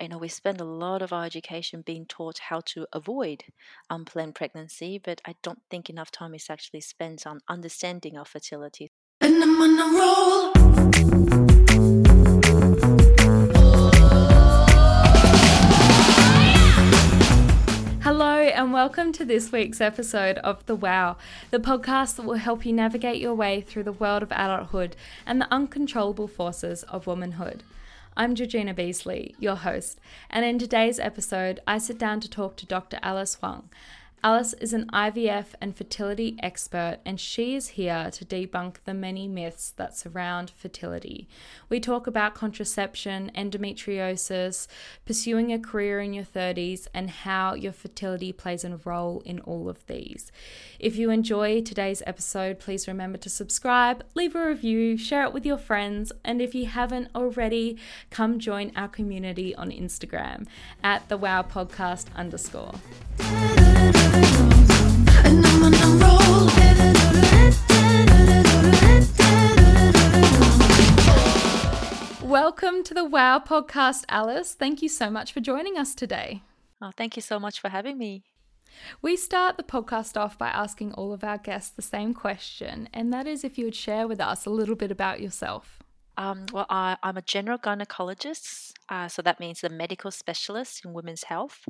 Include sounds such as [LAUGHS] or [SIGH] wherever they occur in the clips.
you know, we spend a lot of our education being taught how to avoid unplanned pregnancy, but I don't think enough time is actually spent on understanding our fertility. And I'm on a roll. Hello, and welcome to this week's episode of The Wow, the podcast that will help you navigate your way through the world of adulthood and the uncontrollable forces of womanhood. I'm Georgina Beasley, your host, and in today's episode, I sit down to talk to Dr. Alice Huang, Alice is an IVF and fertility expert, and she is here to debunk the many myths that surround fertility. We talk about contraception, endometriosis, pursuing a career in your 30s, and how your fertility plays a role in all of these. If you enjoy today's episode, please remember to subscribe, leave a review, share it with your friends, and if you haven't already, come join our community on Instagram at the Wow Podcast underscore. Welcome to the WOW podcast, Alice. Thank you so much for joining us today. Oh, thank you so much for having me. We start the podcast off by asking all of our guests the same question, and that is if you would share with us a little bit about yourself. Um, well, I, am a general gynecologist, uh, so that means a medical specialist in women's health.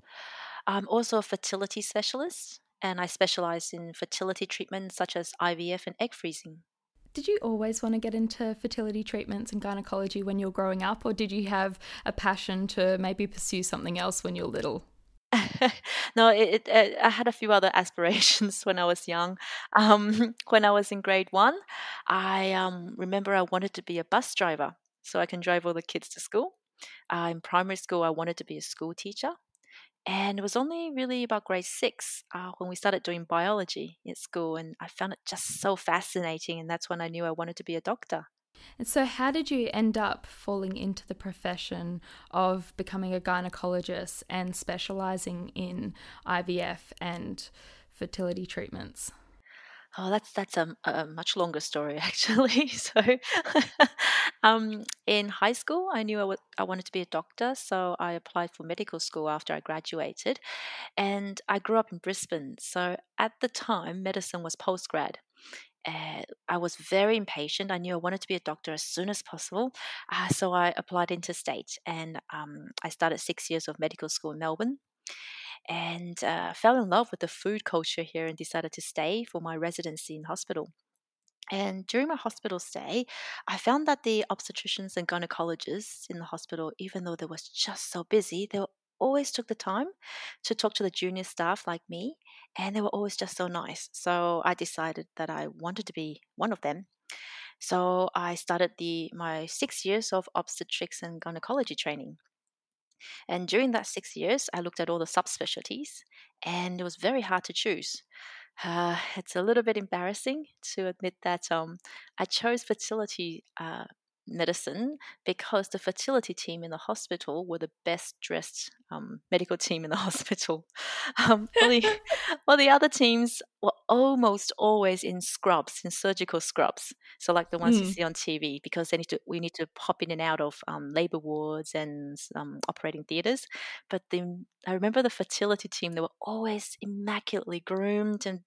I'm also a fertility specialist, and I specialize in fertility treatments such as IVF and egg freezing. Did you always want to get into fertility treatments and gynecology when you were growing up, or did you have a passion to maybe pursue something else when you were little? [LAUGHS] no, it, it, uh, I had a few other aspirations [LAUGHS] when I was young. Um, [LAUGHS] when I was in grade one, I um, remember I wanted to be a bus driver so I can drive all the kids to school. Uh, in primary school, I wanted to be a school teacher. And it was only really about grade six uh, when we started doing biology at school. And I found it just so fascinating. And that's when I knew I wanted to be a doctor. And so, how did you end up falling into the profession of becoming a gynecologist and specializing in IVF and fertility treatments? Oh, that's that's a, a much longer story [LAUGHS] actually. So, [LAUGHS] um, in high school, I knew I, w- I wanted to be a doctor, so I applied for medical school after I graduated, and I grew up in Brisbane. So at the time, medicine was post grad. Uh, I was very impatient. I knew I wanted to be a doctor as soon as possible. Uh, so I applied interstate and um, I started six years of medical school in Melbourne and uh, fell in love with the food culture here and decided to stay for my residency in hospital. And during my hospital stay, I found that the obstetricians and gynecologists in the hospital, even though they was just so busy, they always took the time to talk to the junior staff like me, and they were always just so nice. So I decided that I wanted to be one of them. So I started the my six years of obstetrics and gynecology training. And during that six years, I looked at all the subspecialties, and it was very hard to choose. Uh, it's a little bit embarrassing to admit that um, I chose fertility uh, medicine because the fertility team in the hospital were the best dressed um, medical team in the [LAUGHS] hospital. Um, all, the, [LAUGHS] all the other teams were almost always in scrubs, in surgical scrubs. So like the ones mm. you see on TV, because they need to, we need to pop in and out of um, labor wards and um, operating theaters. But the, I remember the fertility team; they were always immaculately groomed and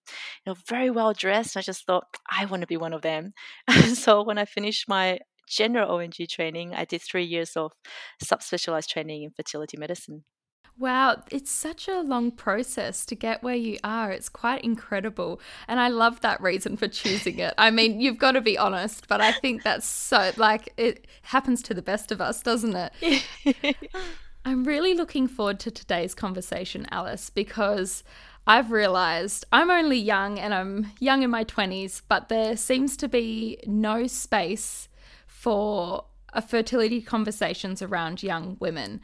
you know very well dressed. I just thought I want to be one of them. [LAUGHS] so when I finished my general O&G training, I did three years of subspecialized training in fertility medicine. Wow, it's such a long process to get where you are. It's quite incredible. And I love that reason for choosing it. I mean, you've got to be honest, but I think that's so, like, it happens to the best of us, doesn't it? [LAUGHS] I'm really looking forward to today's conversation, Alice, because I've realized I'm only young and I'm young in my 20s, but there seems to be no space for fertility conversations around young women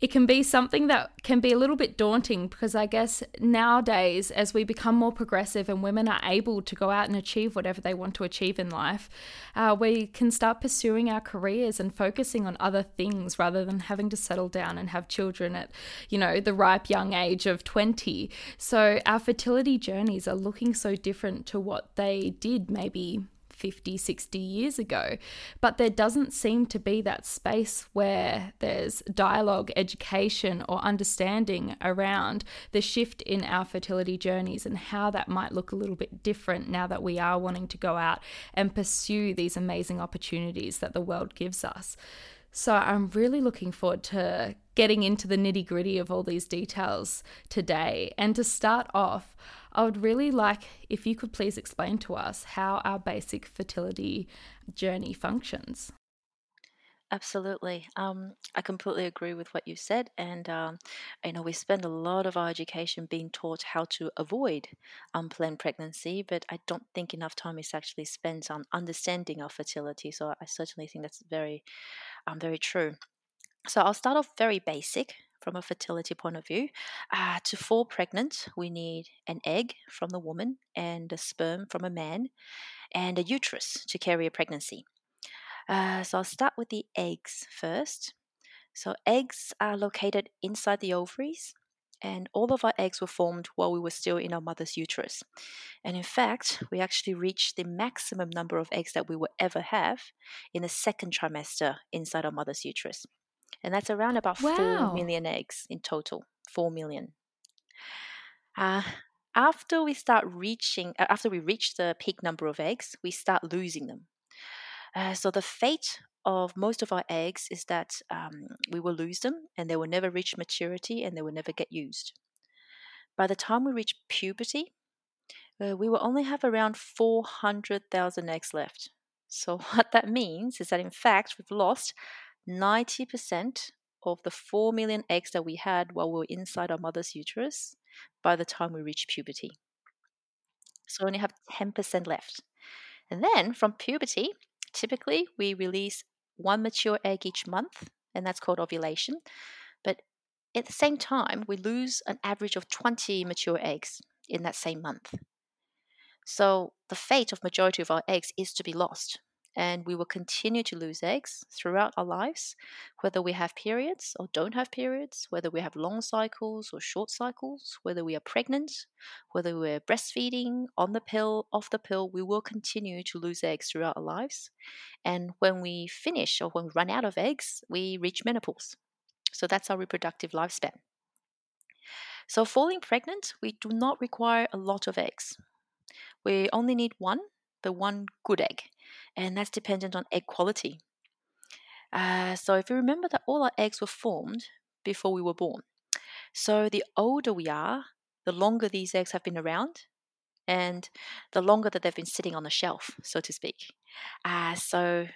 it can be something that can be a little bit daunting because I guess nowadays, as we become more progressive and women are able to go out and achieve whatever they want to achieve in life, uh, we can start pursuing our careers and focusing on other things rather than having to settle down and have children at, you know, the ripe young age of 20. So our fertility journeys are looking so different to what they did maybe 50, 60 years ago. But there doesn't seem to be that space where there's dialogue, education, or understanding around the shift in our fertility journeys and how that might look a little bit different now that we are wanting to go out and pursue these amazing opportunities that the world gives us. So I'm really looking forward to getting into the nitty gritty of all these details today. And to start off, I would really like if you could please explain to us how our basic fertility journey functions. Absolutely. Um, I completely agree with what you said. And, um, you know, we spend a lot of our education being taught how to avoid unplanned pregnancy, but I don't think enough time is actually spent on understanding our fertility. So I certainly think that's very, um, very true. So I'll start off very basic from a fertility point of view. Uh, to fall pregnant, we need an egg from the woman and a sperm from a man and a uterus to carry a pregnancy. Uh, so I'll start with the eggs first. So eggs are located inside the ovaries, and all of our eggs were formed while we were still in our mother's uterus. And in fact, we actually reached the maximum number of eggs that we will ever have in the second trimester inside our mother's uterus. And that's around about Wow. 4 million eggs in total. 4 million. Uh, after we start reaching, uh, after we reach the peak number of eggs, we start losing them. Uh, so the fate of most of our eggs is that um, we will lose them and they will never reach maturity and they will never get used. By the time we reach puberty, uh, we will only have around 400,000 eggs left. So, [LAUGHS] what that means is that in fact, we've lost 90% of the 4 million eggs that we had while we were inside our mother's uterus by the time we reach puberty. So, we only have 10% left. And then from puberty, typically we release one mature egg each month, and that's called ovulation. But at the same time, we lose an average of 20 mature eggs in that same month. So the fate of majority of our eggs is to be lost. And we will continue to lose eggs throughout our lives, whether we have periods or don't have periods, whether we have long cycles or short cycles, whether we are pregnant, whether we're breastfeeding, on the pill, off the pill, we will continue to lose eggs throughout our lives. And when we finish or when we run out of eggs, we reach menopause. So that's our reproductive lifespan. So, falling pregnant, we do not require a lot of eggs. We only need one, the one good egg, and that's dependent on egg quality. Uh, so, if you remember that all our eggs were formed before we were born, so the older we are, the longer these eggs have been around, and the longer that they've been sitting on the shelf, so to speak. Uh, so,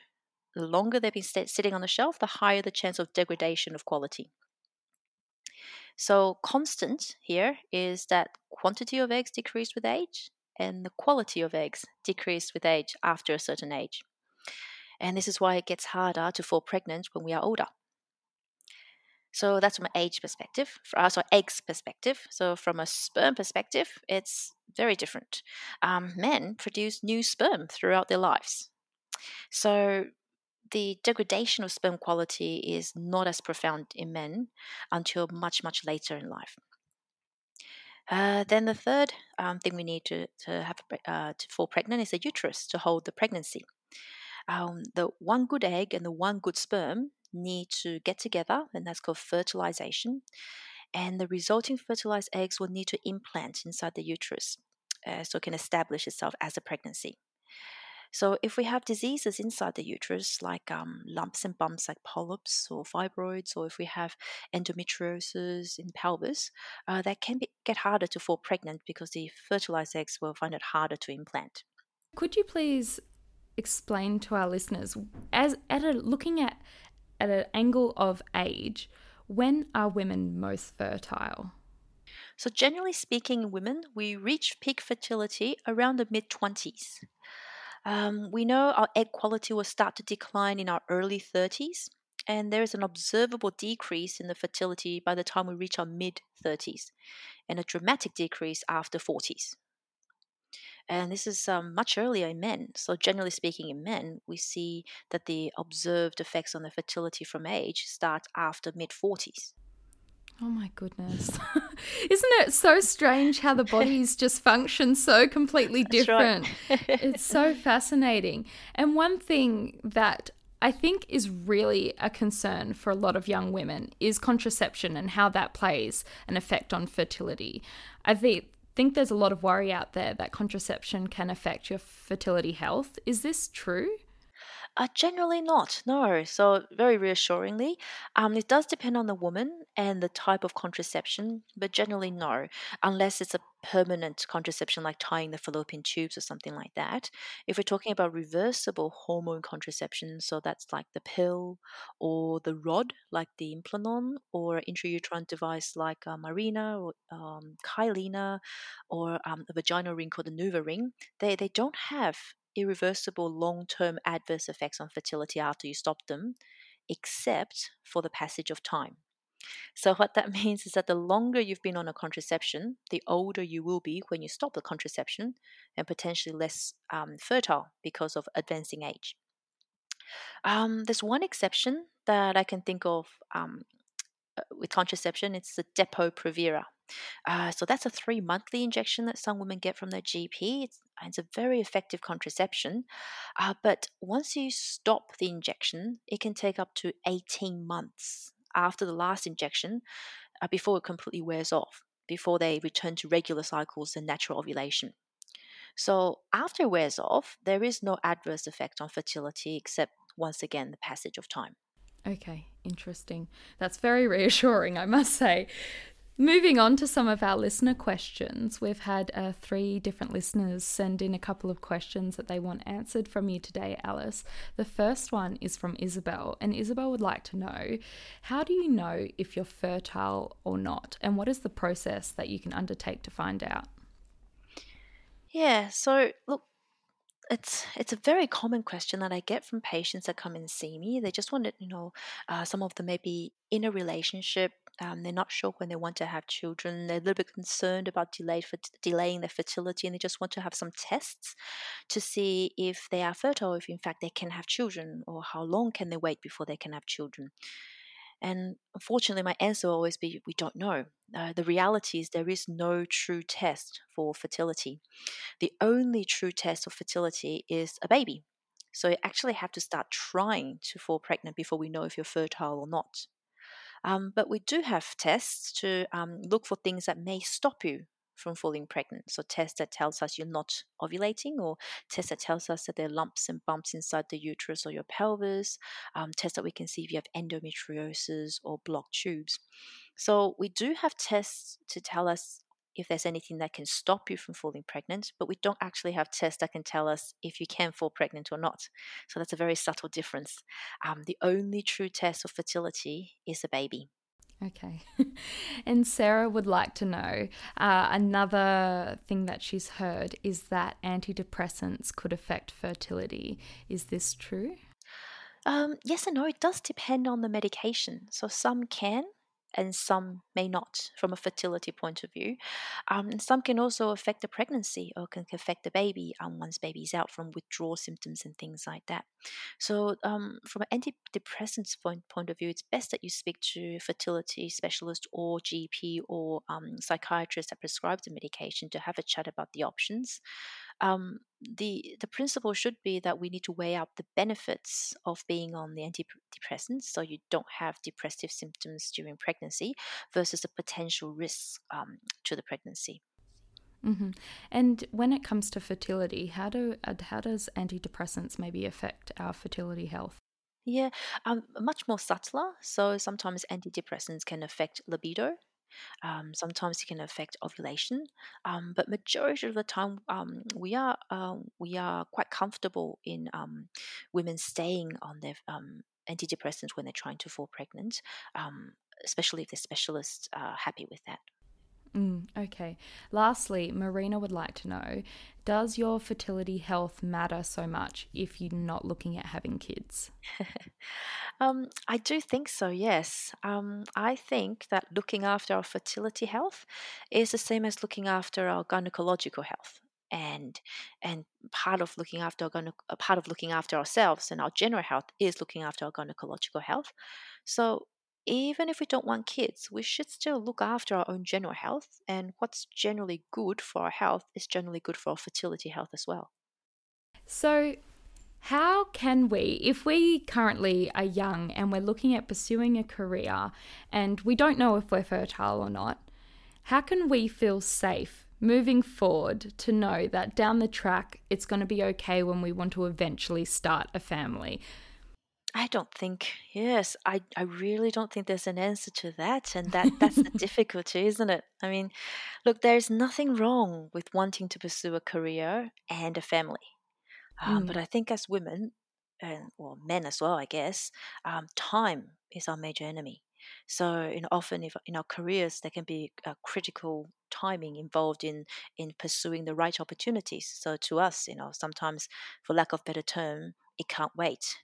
the longer they've been st- sitting on the shelf, the higher the chance of degradation of quality. So, constant here is that quantity of eggs decrease with age, and the quality of eggs decrease with age after a certain age. And this is why it gets harder to fall pregnant when we are older. So that's from an age perspective, for us, or eggs perspective. So from a sperm perspective, it's very different. Um, men produce new sperm throughout their lives. So the degradation of sperm quality is not as profound in men until much, much later in life. Uh, then the third um, thing we need to, to have uh, to fall pregnant is a uterus to hold the pregnancy. Um, the one good egg and the one good sperm need to get together, and that's called fertilization. And the resulting fertilized eggs will need to implant inside the uterus uh, so it can establish itself as a pregnancy. So, if we have diseases inside the uterus, like um, lumps and bumps like polyps or fibroids, or if we have endometriosis in pelvis, uh, that can be, get harder to fall pregnant because the fertilized eggs will find it harder to implant. Could you please explain to our listeners, as at a, looking at at an angle of age, when are women most fertile? So, generally speaking, women, we reach peak fertility around the mid 20s. Um, we know our egg quality will start to decline in our early 30s, and there is an observable decrease in the fertility by the time we reach our mid 30s, and a dramatic decrease after 40s. And this is um, much earlier in men. So, generally speaking, in men, we see that the observed effects on the fertility from age start after mid 40s. Oh my goodness. [LAUGHS] Isn't it so strange how the bodies [LAUGHS] just function so completely different? Right. [LAUGHS] it's so fascinating. And one thing that I think is really a concern for a lot of young women is contraception and how that plays an effect on fertility. I think think there's a lot of worry out there that contraception can affect your fertility health. Is this true? Uh, generally not, no. So very reassuringly, um, it does depend on the woman and the type of contraception, but generally no, unless it's a permanent contraception like tying the fallopian tubes or something like that. If we're talking about reversible hormone contraception, so that's like the pill or the rod like the Implanon or intrauterine device like uh, Mirena or um, Kyleena or um, a vaginal ring called the NuvaRing, they, they don't have irreversible long term adverse effects on fertility after you stop them, except for the passage of time. So, what that [LAUGHS] means is that the longer you've been on a contraception, the older you will be when you stop the contraception and potentially less um, fertile because of advancing age. Um, there's one exception that I can think of um, uh, with contraception it's the Depo-Provera. Uh, so that's a three monthly injection that some women get from their GP. It's, it's a very effective contraception. Uh, but once you stop the injection, it can take up to 18 months after the last injection uh, before it completely wears off, before they return to regular cycles and natural ovulation. So after it wears off, there is no adverse effect on fertility except once again the passage of time. Okay, interesting. That's very reassuring, I must say. Moving on to some of our listener questions, we've had uh, three different listeners send in a couple of questions that they want answered from you today, Alice. The first one is from Isabel, and Isabel would like to know how do you know if you're fertile or not, and what is the process that you can undertake to find out? Yeah, so look, it's it's a very common question that I get from patients that come and see me. They just want to, you know, uh, some of them may be in a relationship. Um, they're not sure when they want to have children. They're a little bit concerned about delayed for delaying their fertility, and they just want to have some tests to see if they are fertile, if in fact they can have children, or how long can they wait before they can have children. And unfortunately, my answer will always be we don't know. Uh, the reality is there is no true test for fertility. The only true test of fertility is a baby. So you actually have to start trying to fall pregnant before we know if you're fertile or not. Um, but we do have tests to um, look for things that may stop you from falling pregnant. So test that tells us you're not ovulating, or test that tells us that there are lumps and bumps inside the uterus or your pelvis. Um, test that we can see if you have endometriosis or blocked tubes. So we do have tests to tell us if there's anything that can stop you from falling pregnant, but we don't actually have tests that can tell us if you can fall pregnant or not. So that's a very subtle difference. Um, the only true test of fertility is a baby. Okay. [LAUGHS] and Sarah would like to know uh, another thing that she's heard is that antidepressants could affect fertility. Is this true? Um, yes and no. It does depend on the medication. So some can, and some may not from a fertility point of view. Um, and some can also affect the pregnancy or can affect the baby um, once baby's out from withdrawal symptoms and things like that. So, um, from an antidepressants point, point of view, it's best that you speak to a fertility specialist or GP or um, psychiatrist that prescribes the medication to have a chat about the options um, the the principle should be that we need to weigh up the benefits of being on the antidepressants, so you don't have depressive symptoms during pregnancy, versus the potential risks um, to the pregnancy. Mm-hmm. And when it comes to fertility, how do uh, how does antidepressants maybe affect our fertility health? Yeah, um, much more subtler. So sometimes antidepressants can affect libido, um, sometimes it can affect ovulation, um, but majority of the time um, we are uh, we are quite comfortable in um, women staying on their um, antidepressants when they're trying to fall pregnant, um, especially if the specialists are happy with that. Mm, okay. Lastly, Marina would like to know Does your fertility health matter so much if you're not looking at having kids? [LAUGHS] um, I do think so, yes. Um, I think that looking after our fertility health is the same as looking after our gynecological health. And and part of looking after our part of looking after ourselves and our general health is looking after our gynecological health. So even if we don't want kids, we should still look after our own general health. And what's generally good for our health is generally good for our fertility health as well. So, how can we, if we currently are young and we're looking at pursuing a career and we don't know if we're fertile or not, how can we feel safe moving forward to know that down the track it's going to be okay when we want to eventually start a family? I don't think, yes, I, I really don't think there's an answer to that. And that, that's the [LAUGHS] difficulty, isn't it? I mean, look, there's nothing wrong with wanting to pursue a career and a family. Um, but Mm. I think as women, and well, men as well, I guess, um, time is our major enemy. So, you know, often if in our careers, there can be a critical timing involved in in pursuing the right opportunities. So, to us, you know, sometimes, for lack of better term, it can't wait.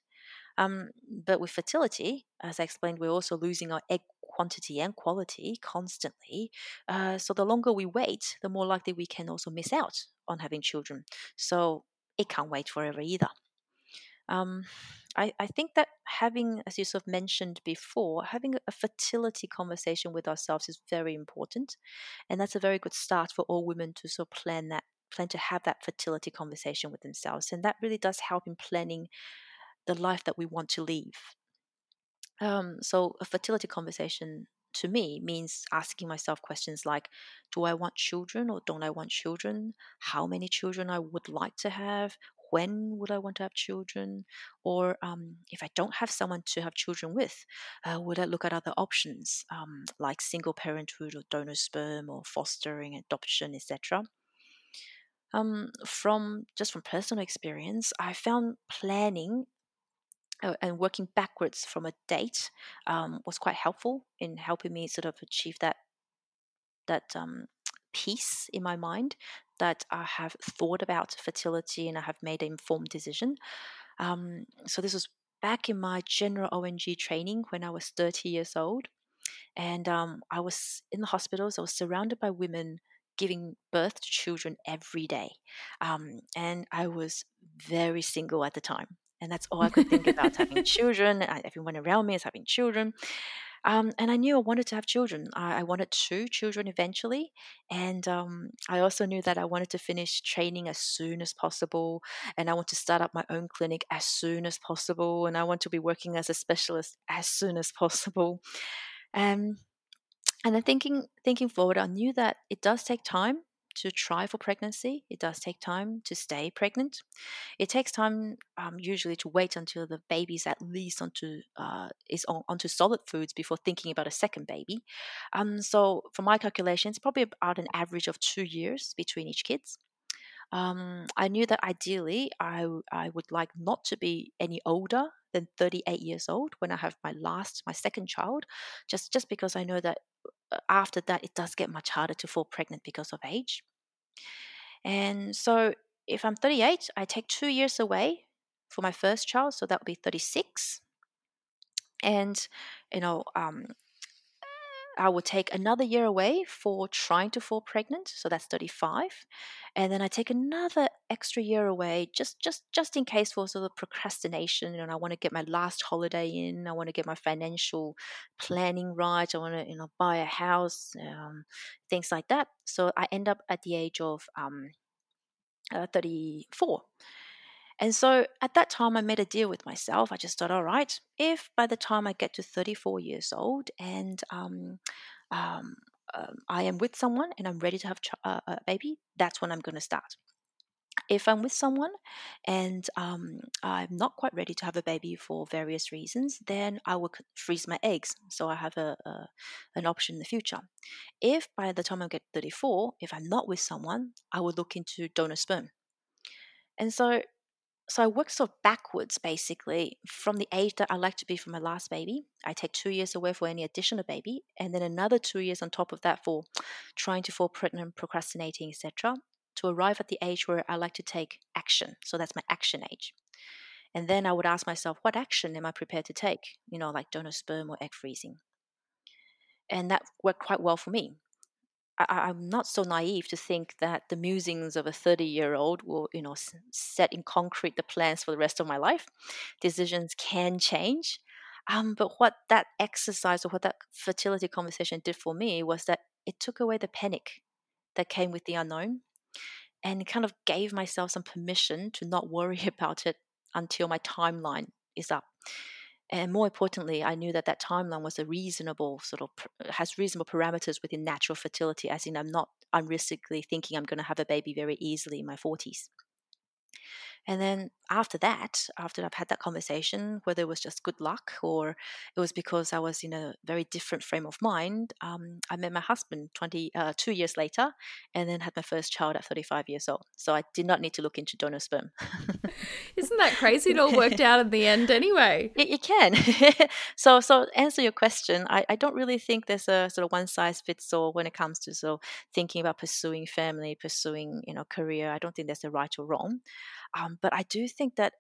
Um, but with fertility, as I explained, we're also losing our egg quantity and quality constantly. Uh, so the longer we wait, the more likely we can also miss out on having children. So it can't wait forever either. Um, I, I think that having, as you sort of mentioned before, having a fertility conversation with ourselves is very important. And that's a very good start for all women to sort of plan that, plan to have that fertility conversation with themselves. And that really does help in planning the life that we want to live. Um, so, a fertility conversation to me means asking myself questions like Do I want children or don't I want children? How many children I would like to have? When would I want to have children? Or um, if I don't have someone to have children with, uh, would I look at other options um, like single parenthood or donor sperm or fostering, adoption, etc.? Um, from just from personal experience, I found planning and working backwards from a date um, was quite helpful in helping me sort of achieve that that um, peace in my mind that I have thought about fertility and I have made an informed decision. Um, so this was back in my general O&G training when I was 30 years old, and um, I was in the hospitals. I was surrounded by women giving birth to children every day, um, and I was very single at the time and that's all I could think about having [LAUGHS] children. Everyone around me is having children. Um, and I knew I wanted to have children. I, I wanted two children eventually. And um, I also knew that I wanted to finish training as soon as possible. And I want to start up my own clinic as soon as possible. And I want to be working as a specialist as soon as possible. Um, and then thinking thinking forward, I knew that it does take time to try for pregnancy. It does take time to stay pregnant. It takes time, um, usually, to wait until the baby's at least onto uh, is on, onto solid foods before thinking about a second baby. Um, so, for my calculations, probably about an average of two years between each kids. Um, I knew that ideally I, I would like not to be any older than 38 years old when I have my last, my second child, just just because I know that after that it does get much harder to fall pregnant because of age. And so if I'm 38, I take two years away for my first child, so that would be 36. And you know, um, I would take another year away for trying to fall pregnant, so that's 35. And then I take another extra year away just just just in case for sort of procrastination and I want to get my last holiday in, I want to get my financial planning right, I want to, you know, buy a house, um, things like that. So I end up at the age of um, uh, 34. And so at that time, I made a deal with myself. I just thought, all right, if by the time I get to 34 years old and um, um, um, I am with someone and I'm ready to have ch- uh, a baby, that's when I'm going to start. If I'm with someone and um, I'm not quite ready to have a baby for various reasons, then I will freeze my eggs. So I have a, a an option in the future. If by the time I get 34, if I'm not with someone, I will look into donor sperm. And so so I work sort of backwards basically from the age that I like to be for my last baby. I take two years away for any additional baby, and then another two years on top of that for trying to fall pregnant, procrastinating, etc. To arrive at the age where I like to take action. So that's my action age. And then I would ask myself, what action am I prepared to take? You know, like donor sperm or egg freezing. And that worked quite well for me. I, I'm not so naive to think that the musings of a 30 year old will, you know, set in concrete the plans for the rest of my life. Decisions can change. Um, but what that exercise or what that fertility conversation did for me was that it took away the panic that came with the unknown and kind of gave myself some permission to not worry [LAUGHS] about it until my timeline is up. And more importantly, I knew that that timeline was a reasonable sort of uh, has reasonable parameters within natural fertility, as in I'm not unrealistically thinking I'm going to have a baby very easily in my 40s. And then after that, after I've had that conversation, whether it was just good luck or it was because I was in a very different frame of mind, um, I met my husband 20, uh, two years later and then had my first child at 35 years old. So I did not need to look into donor sperm. [LAUGHS] Isn't that crazy? It all worked [LAUGHS] out in the end anyway. It, it can. [LAUGHS] so, so answer your question, I, I don't really think there's a sort of one size fits all when it comes to sort of thinking about pursuing family, pursuing, you know, career. I don't think there's a right or wrong. Um, but I do think that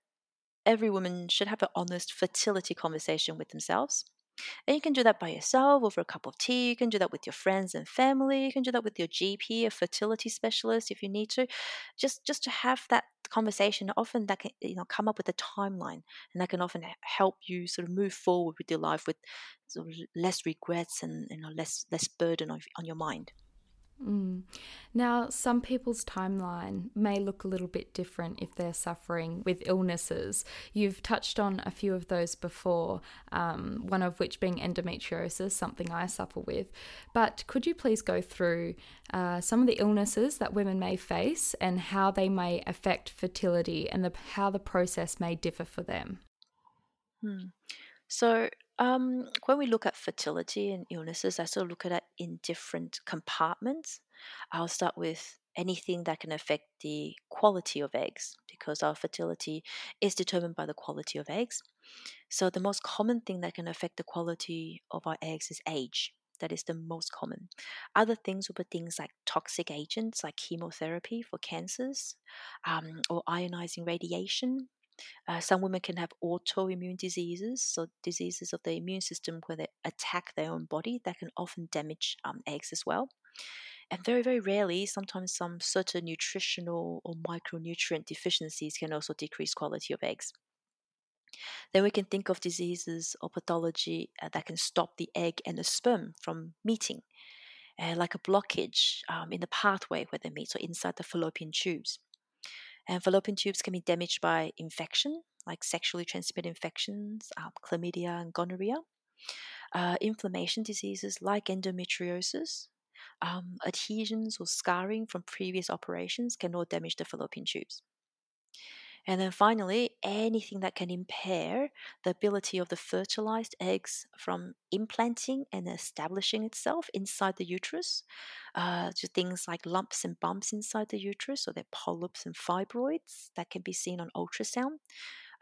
every woman should have an honest fertility conversation with themselves. And you can do that by yourself over a cup of tea. You can do that with your friends and family. You can do that with your GP, a fertility specialist, if you need to. Just just to have that conversation. Often that can you know come up with a timeline, and that can often help you sort of move forward with your life with sort of less regrets and you know less less burden on, on your mind. Mm. Now, some people's timeline may look a little bit different if they're suffering with illnesses. You've touched on a few of those before, um, one of which being endometriosis, something I suffer with. But could you please go through uh, some of the illnesses that women may face and how they may affect fertility and the, how the process may differ for them? Hmm. So, um, when we look at fertility and illnesses, I sort of look at it in different compartments. I'll start with anything that can affect the quality of eggs because our fertility is determined by the quality of eggs. So, the most common thing that can affect the quality of our eggs is age. That is the most common. Other things will be things like toxic agents like chemotherapy for cancers um, or ionizing radiation uh, some women can have autoimmune diseases, so diseases of the immune system where they attack their own body that can often damage um, eggs as well. And very, very rarely, sometimes some certain nutritional or micronutrient deficiencies can also decrease quality of eggs. Then we can think of diseases or pathology uh, that can stop the egg and the sperm from meeting, uh, like a blockage um, in the pathway where they meet, so inside the fallopian tubes. And fallopian tubes can be damaged by infection, like sexually transmitted infections, um, chlamydia, and gonorrhea. Uh, inflammation diseases like endometriosis, um, adhesions or scarring from previous operations can all damage the fallopian tubes. And then finally, anything that can impair the ability of the fertilized eggs from implanting and establishing itself inside the uterus, uh, to things like lumps and bumps inside the uterus, or so polyps and fibroids that can be seen on ultrasound.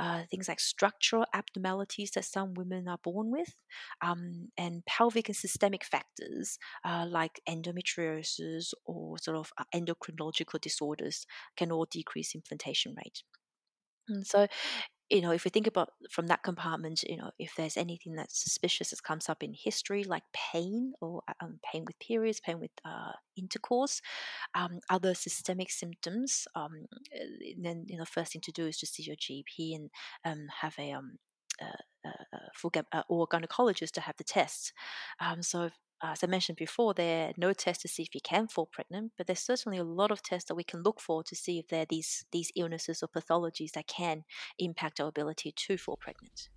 Uh, things like structural abnormalities that some women are born with, um, and pelvic and systemic factors uh, like endometriosis or sort of uh, endocrinological disorders can all decrease implantation rate. And so, you know, if we think about from that compartment, you know, if there's anything that's suspicious that comes up in history, like pain or uh, um, pain with periods, pain with uh, intercourse, um, other systemic symptoms, um, eh, then you know, first thing to do is to see your GP and um, have a um, uh, uh, uh for, uh, or gynecologist to have the tests. Um, so as I mentioned before, there are no tests to see if you can fall pregnant, but there's certainly a lot of tests that we can look for to see if there are these these illnesses or pathologies that can impact our ability to fall pregnant.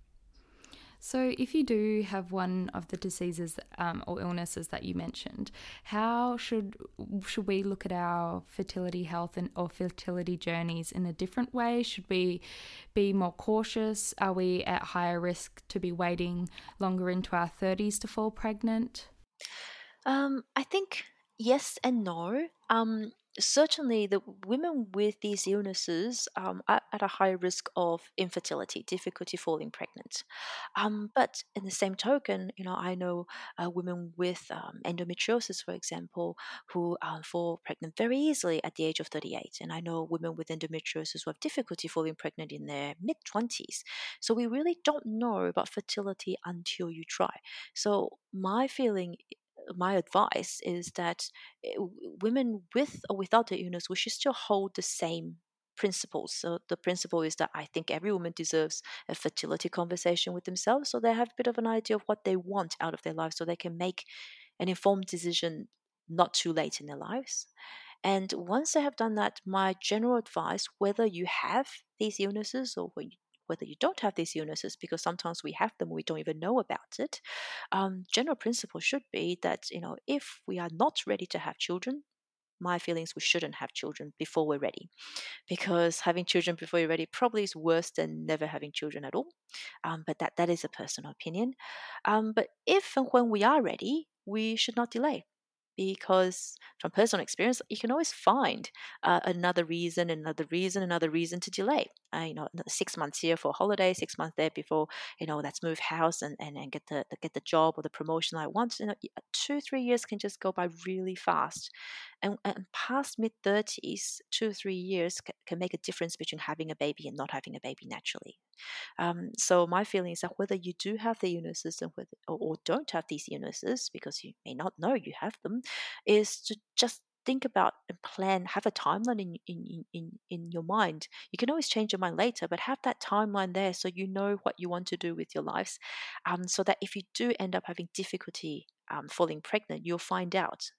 So, if you do have one of the diseases um, or illnesses that you mentioned, how should should we look at our fertility health and or fertility journeys in a different way? Should we be more cautious? Are we at higher risk to be waiting longer into our thirties to fall pregnant? Um, I think yes and no. Um, certainly, the women with these illnesses um, are at a high risk of infertility, difficulty falling pregnant. Um, but in the same token, you know, I know uh, women with um, endometriosis, for example, who um, fall pregnant very easily at the age of 38. And I know women with endometriosis who have difficulty falling pregnant in their mid 20s. So we really don't know about fertility until you try. So my feeling my advice is that eh, women with or without the illness, we should still hold the same principles. So the principle is that I think every woman deserves a fertility conversation with themselves so they have a bit of an idea of what they want out of their life so they can make an informed decision not too late in their lives. And once they have done that, my general advice, whether you have these illnesses or whether you don't have these illnesses, because sometimes we have them, we don't even know about it. Um, general principle should be that you know if we are not ready to have children, my feelings we shouldn't have children before we're ready because having children before you're ready probably is worse than never having children at all. Um, but that that is a personal opinion. Um, but if and when we are ready we should not delay because from personal experience you can always find uh, another reason another reason another reason to delay uh, you know six months here for holiday six months there before you know let's move house and, and, and get the get the job or the promotion i want. You know two three years can just go by really fast and, and past mid 30s two or three years can, can make a difference between having a baby and not having a baby naturally. Um, so my feeling is that whether you do have the illnesses and whether, or, or don't have these illnesses, because you may not know you have them, is to just think about and plan have a timeline in, in in in your mind. You can always change your mind later but have that timeline there so you know what you want to do with your lives um, so that if you do end up having difficulty um, falling pregnant you'll find out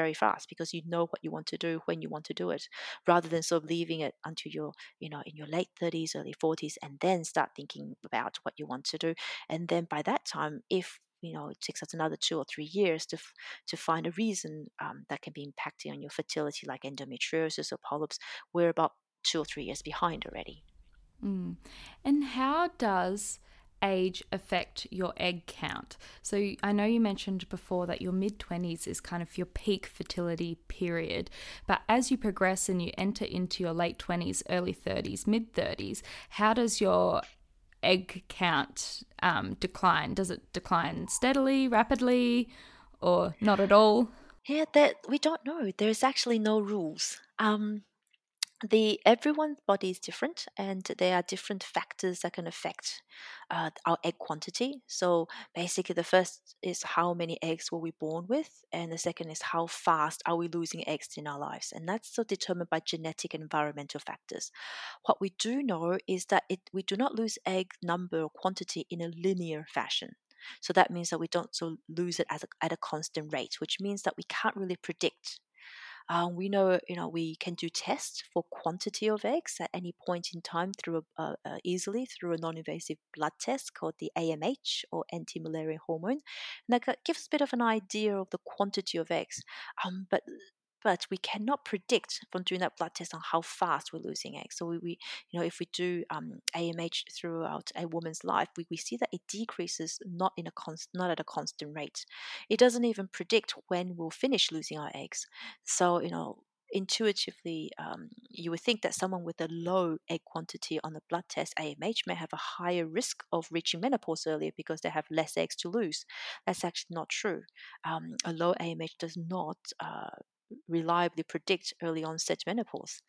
very fast because you know what you want to do when you want to do it rather than sort of leaving it until you're you know in your late 30s early 40s and then start thinking about what you want to do and then by that time if you know it takes us another two or three years to to find a reason um, that can be impacting on your fertility like endometriosis or polyps we're about two or three years behind already mm. and how does age affect your egg count? So I know you mentioned before that your mid 20s is kind of your peak fertility period, but as you progress and you enter into your late 20s, early 30s, mid 30s, how does your egg count um, decline? Does it decline steadily, rapidly, or not at all? Yeah, that we don't know. There's actually no rules. Um, the everyone's body is different and there are different factors that can affect uh, our egg quantity. So basically the first is how many eggs were we born with and the second is how fast are we losing eggs in our lives and that's so determined by genetic and environmental factors. What we do know is that it, we do not lose egg number or quantity in a linear fashion. So that means that we don't so lose it a, at a constant rate which means that we can't really predict um, we know, you know, we can do tests for quantity of eggs at any point in time through a, uh, uh, easily through a non-invasive blood test called the AMH or anti-Müllerian hormone, and that gives a bit of an idea of the quantity of eggs. Um, but but we cannot predict from doing that blood test on how fast we're losing eggs. So we, we you know, if we do um, AMH throughout a woman's life, we, we see that it decreases not in a const, not at a constant rate. It doesn't even predict when we'll finish losing our eggs. So you know, intuitively, um, you would think that someone with a low egg quantity on the blood test AMH may have a higher risk of reaching menopause earlier because they have less eggs to lose. That's actually not true. Um, a low AMH does not uh, reliably predict early onset menopause.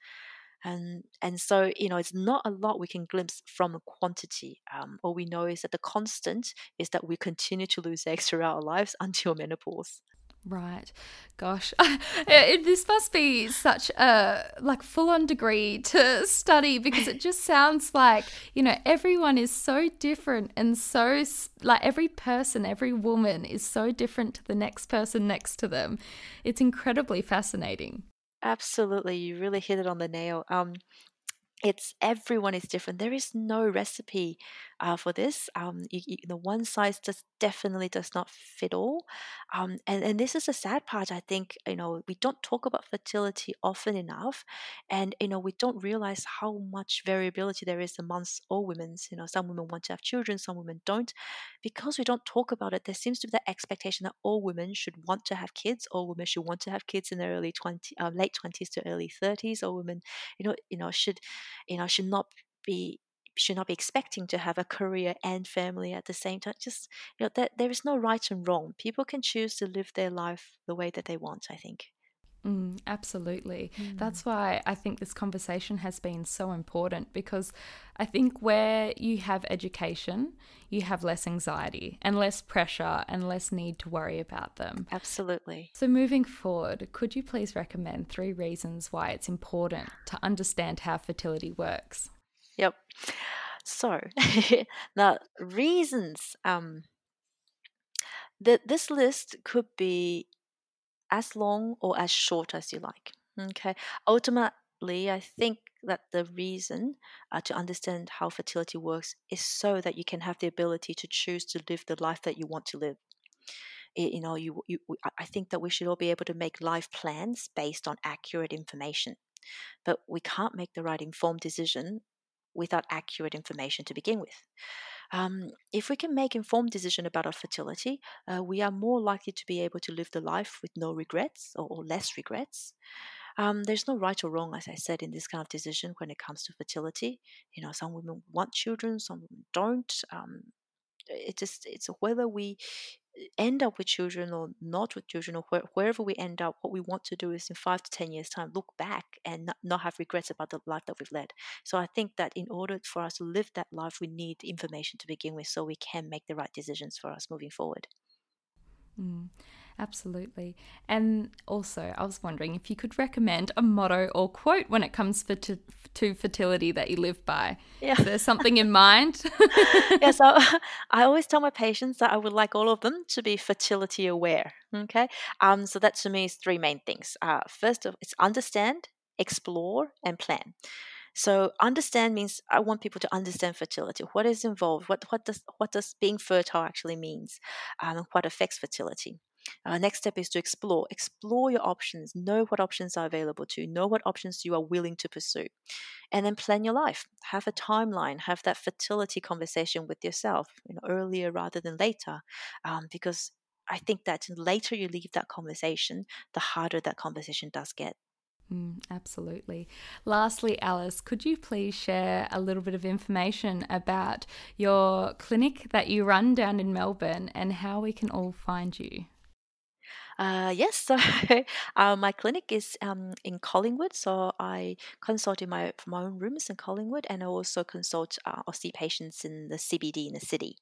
And, and so, you know, it's not a lot we can glimpse from quantity. Um, all we know is that the constant is that we continue to lose eggs throughout our lives [LAUGHS] until menopause. Right. Gosh, [LAUGHS] this must be such a like full on degree to study because it just sounds like, you know, everyone is so different and so like every person, every woman is so different to the next person next to them. It's incredibly fascinating. Absolutely, you really hit it on the nail. Um, it's everyone is different. There is no recipe uh, for this. Um, you, you, the one size just definitely does not fit all. Um, and and this is a sad part. I think you know we don't talk about fertility often enough, and you know we don't realize how much variability there is amongst all women. You know, some women want to have children, some women don't. Because we don't talk about it, there seems to be that expectation that all women should want to have kids. All women should want to have kids in their early twenty, uh, late twenties to early thirties. All women, you know, you know should, you know, should not be should not be expecting to have a career and family at the same time. Just you know, that there is no right and wrong. People can choose to live their life the way that they want. I think. Mm, absolutely. Mm. That's why I think this conversation has been so important because I think where you have education, you have less anxiety and less pressure and less need to worry about them. Absolutely. So, moving forward, could you please recommend three reasons why it's important to understand how fertility works? Yep. So, [LAUGHS] the reasons um, that this list could be as long or as short as you like. Okay. Ultimately, I think that the reason uh, to understand how fertility works is so that you can have the ability to choose to live the life that you want to live. It, you know, you, you, I think that we should all be able to make life plans based on accurate information, but we can't make the right informed decision without accurate information to begin with. Um, if we can make informed decision about our fertility, uh, we are more likely to be able to live the life with no regrets or, or less regrets. Um, there's no right or wrong, as I said, in this kind of decision when it comes to fertility. You know, some women want children, some women don't. Um, it just it's whether we end up with children or not with children or where, wherever we end up what we want to do is in five to ten years time look back and not, not have regrets about the life that we've led so i think that in order for us to live that life we need information to begin with so we can make the right decisions for us moving forward mm. Absolutely. And also, I was wondering if you could recommend a motto or quote when it comes for to, to fertility that you live by. Yeah. Is there something in mind? [LAUGHS] yeah, [LAUGHS] so I always tell my patients that I would like all of them to be fertility aware. Okay. Um, so that to me is three main things. Uh, first, of it's understand, explore, and plan. So understand means I want people to understand fertility. What is involved? What what does what does being fertile actually means? Um, what affects fertility? Uh, next step is to explore. Explore your options. Know what options are available to you. Know what options you are willing to pursue. And then plan your life. Have a timeline. Have that fertility conversation with yourself you know, earlier rather than later. Um, because I think that later you leave that conversation, the harder that conversation does get. Mm, absolutely. Lastly, Alice, could you please share a little bit of information about your clinic that you run down in Melbourne and how we can all find you? Uh, yes, so [LAUGHS] uh, my clinic is um, in Collingwood, so I consult in my from my own rooms in Collingwood, and I also consult uh, see patients in the CBD in the city.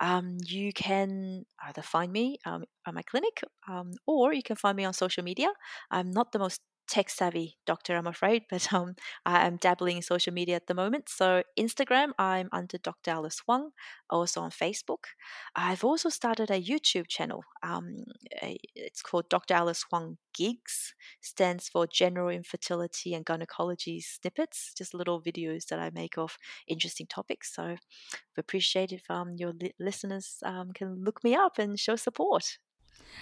Um, you can either find me um, at my clinic, um, or you can find me on social media. I'm not the most tech savvy doctor, I'm afraid, [LAUGHS] but um, I am dabbling in social media at the moment. So, Instagram, I'm under Dr. Alice Huang, also on Facebook. I've also started a YouTube channel. Um, it's called Dr. Alice Huang Gigs, stands for General Infertility and Gynecology Snippets, just little videos that I make of interesting topics. So, I appreciate if um, your li- listeners um, can look me up and show support.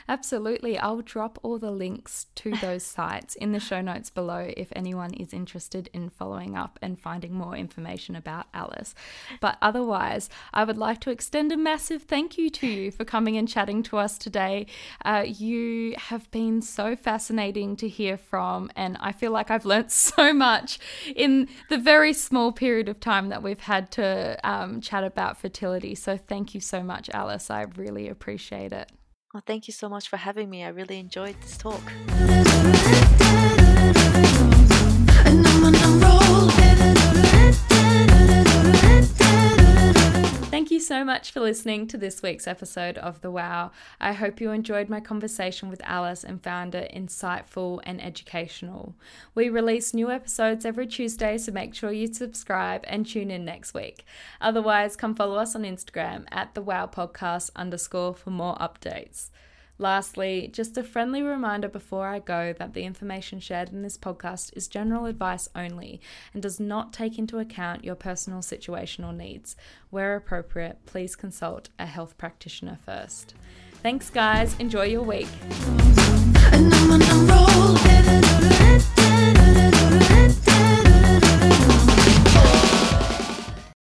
Absolutely. I'll drop all the links to those [LAUGHS] sites in the show notes below if anyone is interested in following up and finding more information about Alice. But otherwise, I would like to extend a massive thank you to you for coming and chatting to us today. Uh, you have been so fascinating to hear from, and I feel like I've learnt [LAUGHS] so much in the very small period of time that we've had to um, chat about fertility. So, thank you so much, Alice. I really appreciate it. Well, thank you so much for having me. I really enjoyed this talk. So much for listening to this week's episode of The Wow. I hope you enjoyed my conversation with Alice and found it insightful and educational. We release new episodes every Tuesday, so make sure you subscribe and tune in next week. Otherwise, come follow us on Instagram at The Wow Podcast underscore for more updates. Lastly, just a friendly reminder before I go that the information shared in this podcast is general advice only and does not take into account your personal situation or needs. Where appropriate, please consult a health practitioner first. Thanks, guys. Enjoy your week.